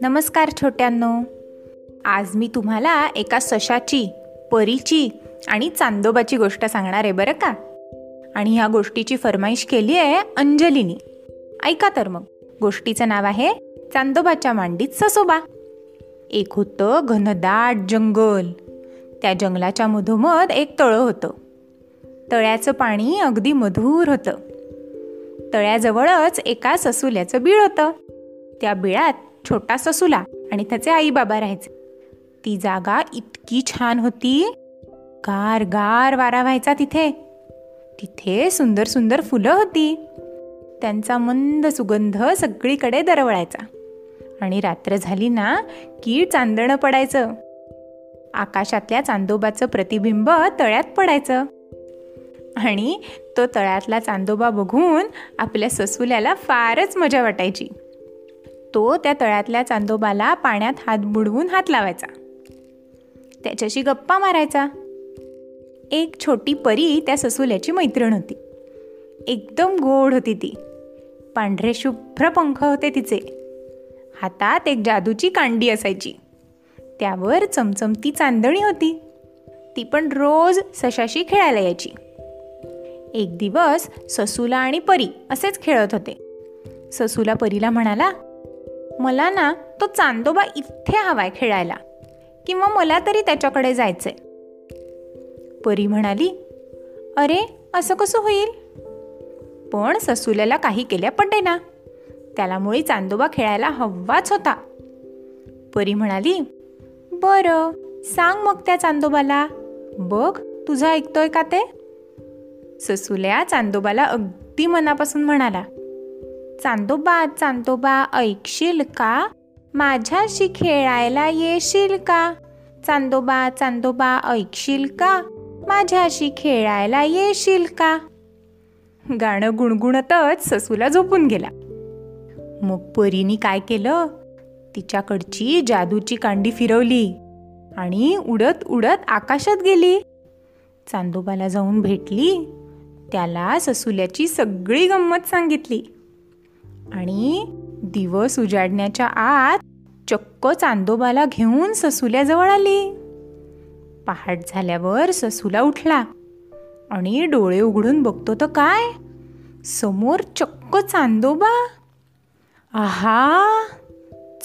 नमस्कार छोट्यांनो. आज मी तुम्हाला एका सशाची परीची आणि चांदोबाची गोष्ट सांगणार आहे बरं का? आणि ह्या गोष्टीची फरमाईश केली आहे अंजलीनी. ऐका तर मग. गोष्टीचं नाव आहे चांदोबाच्या मांडीत ससोबा. एक होतं घनदाट जंगल. त्या जंगलाच्या मधोमध एक तळं होतं. तळ्याचं पाणी अगदी मधुर होतं. तळ्याजवळच एका ससुल्याचं बीळ होतं. त्या बिळात छोटा ससुला आणि त्याचे आई बाबा राहायचे. ती जागा इतकी छान होती. गार गार वारा व्हायचा तिथे. तिथे सुंदर सुंदर फुलं होती. त्यांचा मंद सुगंध सगळीकडे दरवळायचा. आणि रात्र झाली ना की चांदणं पडायचं. आकाशातल्या चांदोबाचं प्रतिबिंब तळ्यात पडायचं. आणि तो तळ्यातला चांदोबा बघून आपल्या ससुल्याला फारच मजा वाटायची. तो त्या तळ्यातल्या चांदोबाला पाण्यात हात बुडवून हात लावायचा. त्याच्याशी गप्पा मारायचा. एक छोटी परी त्या ससुल्याची मैत्रीण होती. एकदम गोड होती ती. पांढरे शुभ्र पंख होते तिचे. हातात एक जादूची कांडी असायची. त्यावर चमचमती चांदणी होती. ती पण रोज सशाशी खेळायला यायची. एक दिवस ससूला आणि परी असेच खेळत होते. ससूला परीला म्हणाला मला ना तो चांदोबा इथे हवाय खेळायला किंवा मला तरी त्याच्याकडे जायचंय. परी म्हणाली अरे असं कसं होईल? पण ससुल्याला काही केल्या पडे ना त्याला मुळी चांदोबा खेळायला हवाच होता. परी म्हणाली बरं सांग मग त्या चांदोबाला. बघ तुझं ऐकतोय का ते? ससुल्या चांदोबाला अगदी मनापासून म्हणाला चांदोबा चांदोबा ऐकशील का? माझ्याशी खेळायला येशील का? चांदोबा चांदोबा ऐकशील का? माझ्याशी खेळायला येशील का? गाणं गुणगुणतच ससूला झोपून गेला. मग परीनी काय केलं? तिच्याकडची जादूची कांडी फिरवली आणि उडत उडत आकाशात गेली. चांदोबाला जाऊन भेटली. त्याला ससुल्याची सगळी गंमत सांगितली. आणि दिवस उजाडण्याच्या आत चक्क चांदोबाला घेऊन ससुल्याजवळ आली. पहाट झाल्यावर ससूला उठला आणि डोळे उघडून बघतो तर काय? समोर चक्क चांदोबा. आहा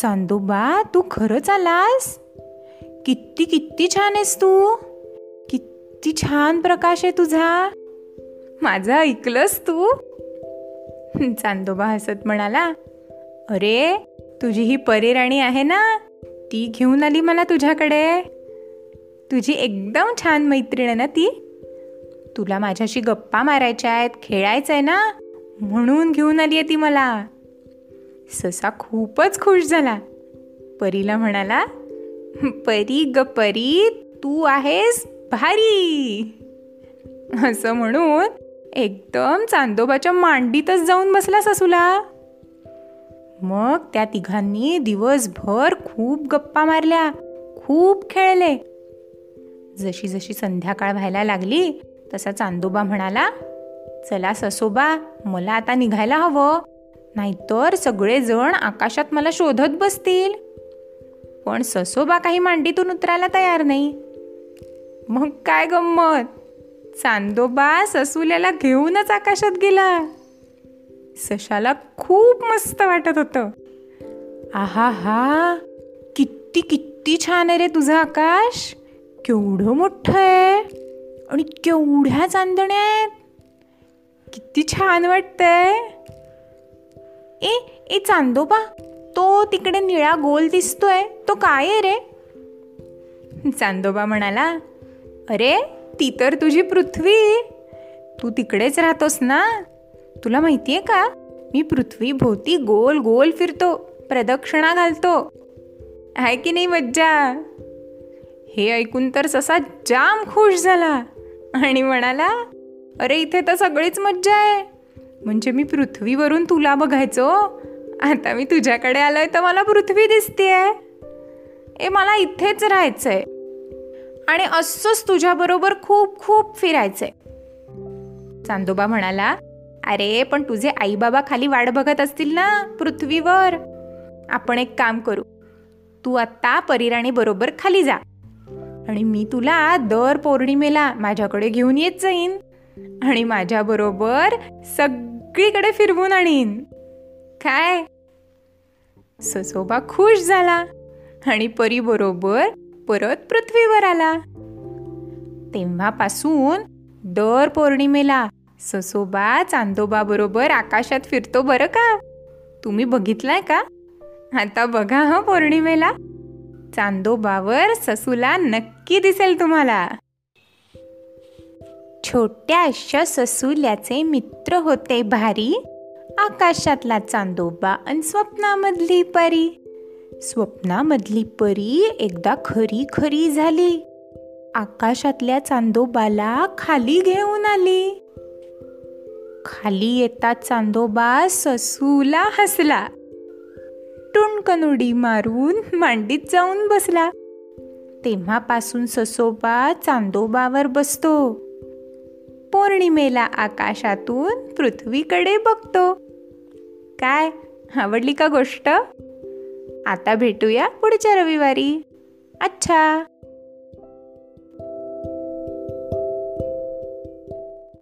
चांदोबा तू खरंच आलास? किती किती छान आहेस तू. किती छान प्रकाश आहे तुझा. माझं ऐकलंस तू? चांदोबा हसत म्हणाला अरे तुझी ही परीराणी आहे ना? ती घेऊन आली मला तुझ्याकडे. तुझी एकदम छान मैत्रीण आहे ना ती? तुला माझ्याशी गप्पा मारायच्या आहेत खेळायचं आहे ना? म्हणून घेऊन आली आहे ती मला. ससा खूपच खुश झाला. परीला म्हणाला परी ग परी तू आहेस भारी. असं म्हणून एकदम चांदोबाच्या मांडीतच जाऊन बसला ससूला. मग त्या तिघांनी दिवसभर खूप गप्पा मारल्या खूप खेळले. जशी जशी संध्याकाळ व्हायला लागली तसा चांदोबा म्हणाला चला ससोबा मला आता निघायला हवं. नाहीतर सगळेजण आकाशात मला शोधत बसतील. पण ससोबा काही मांडीतून उतरायला तयार नाही. मग काय गंमत? चांदोबा ससुल्याला घेऊनच आकाशात गेला. सशाला खूप मस्त वाटत होतं. आहा हा किती किती छान आहे रे तुझं आकाश. केवढं मोठं आहे आणि केवढ्या चांदण्या आहेत. किती छान वाटतंय. ए ए चांदोबा तो तिकडे निळा गोल दिसतोय. तो काय आहे रे? चांदोबा म्हणाला अरे ती तर तुझी पृथ्वी. तू तिकडेच राहतोस ना? तुला माहितीये का? मी पृथ्वी भोवती गोल गोल फिरतो प्रदक्षिणा घालतो. आहे की नाही मज्जा? हे ऐकून तर ससा जाम खुश झाला. आणि म्हणाला अरे इथे तर सगळीच मज्जा आहे. म्हणजे मी पृथ्वीवरून तुला बघायचो? आता मी तुझ्याकडे आलोय तर मला पृथ्वी दिसतेय. ए मला इथेच राहायचंय. आणि असंच तुझ्याबरोबर खूप खूप फिरायचंय. चांदोबा म्हणाला अरे पण तुझे आईबाबा खाली वाट बघत असतील ना पृथ्वीवर. आपण एक काम करू. तू आत्ता परिराणी बरोबर खाली जा. आणि मी तुला दर पौर्णिमेला माझ्याकडे घेऊन येत जाईन. आणि माझ्याबरोबर सगळीकडे फिरवून आणीन. काय? ससोबा खुश झाला. आणि परी बरोबर परत पृथ्वीवर आला. तेव्हापासून दर पौर्णिमेला ससोबा चांदोबा बरोबर आकाशात फिरतो बरं का? तुम्ही बघितलाय का? आता बघा हा पौर्णिमेला. चांदोबावर ससूला नक्की दिसेल तुम्हाला. छोट्या अशा ससुल्याचे मित्र होते भारी. आकाशातला चांदोबा आणि स्वप्नामधली परी. स्वप्नामधली परी एकदा खरी खरी झाली. आकाशातल्या चांदोबाला खाली घेऊन आली. खाली येतात चांदोबा ससूला हसला. टुणकनुडी मारून मांडीत जाऊन बसला. तेव्हापासून ससोबा चांदोबावर बसतो. पौर्णिमेला आकाशातून पृथ्वीकडे बघतो. काय आवडली का गोष्ट? आता भेटूया पुढच्या रविवारी. अच्छा!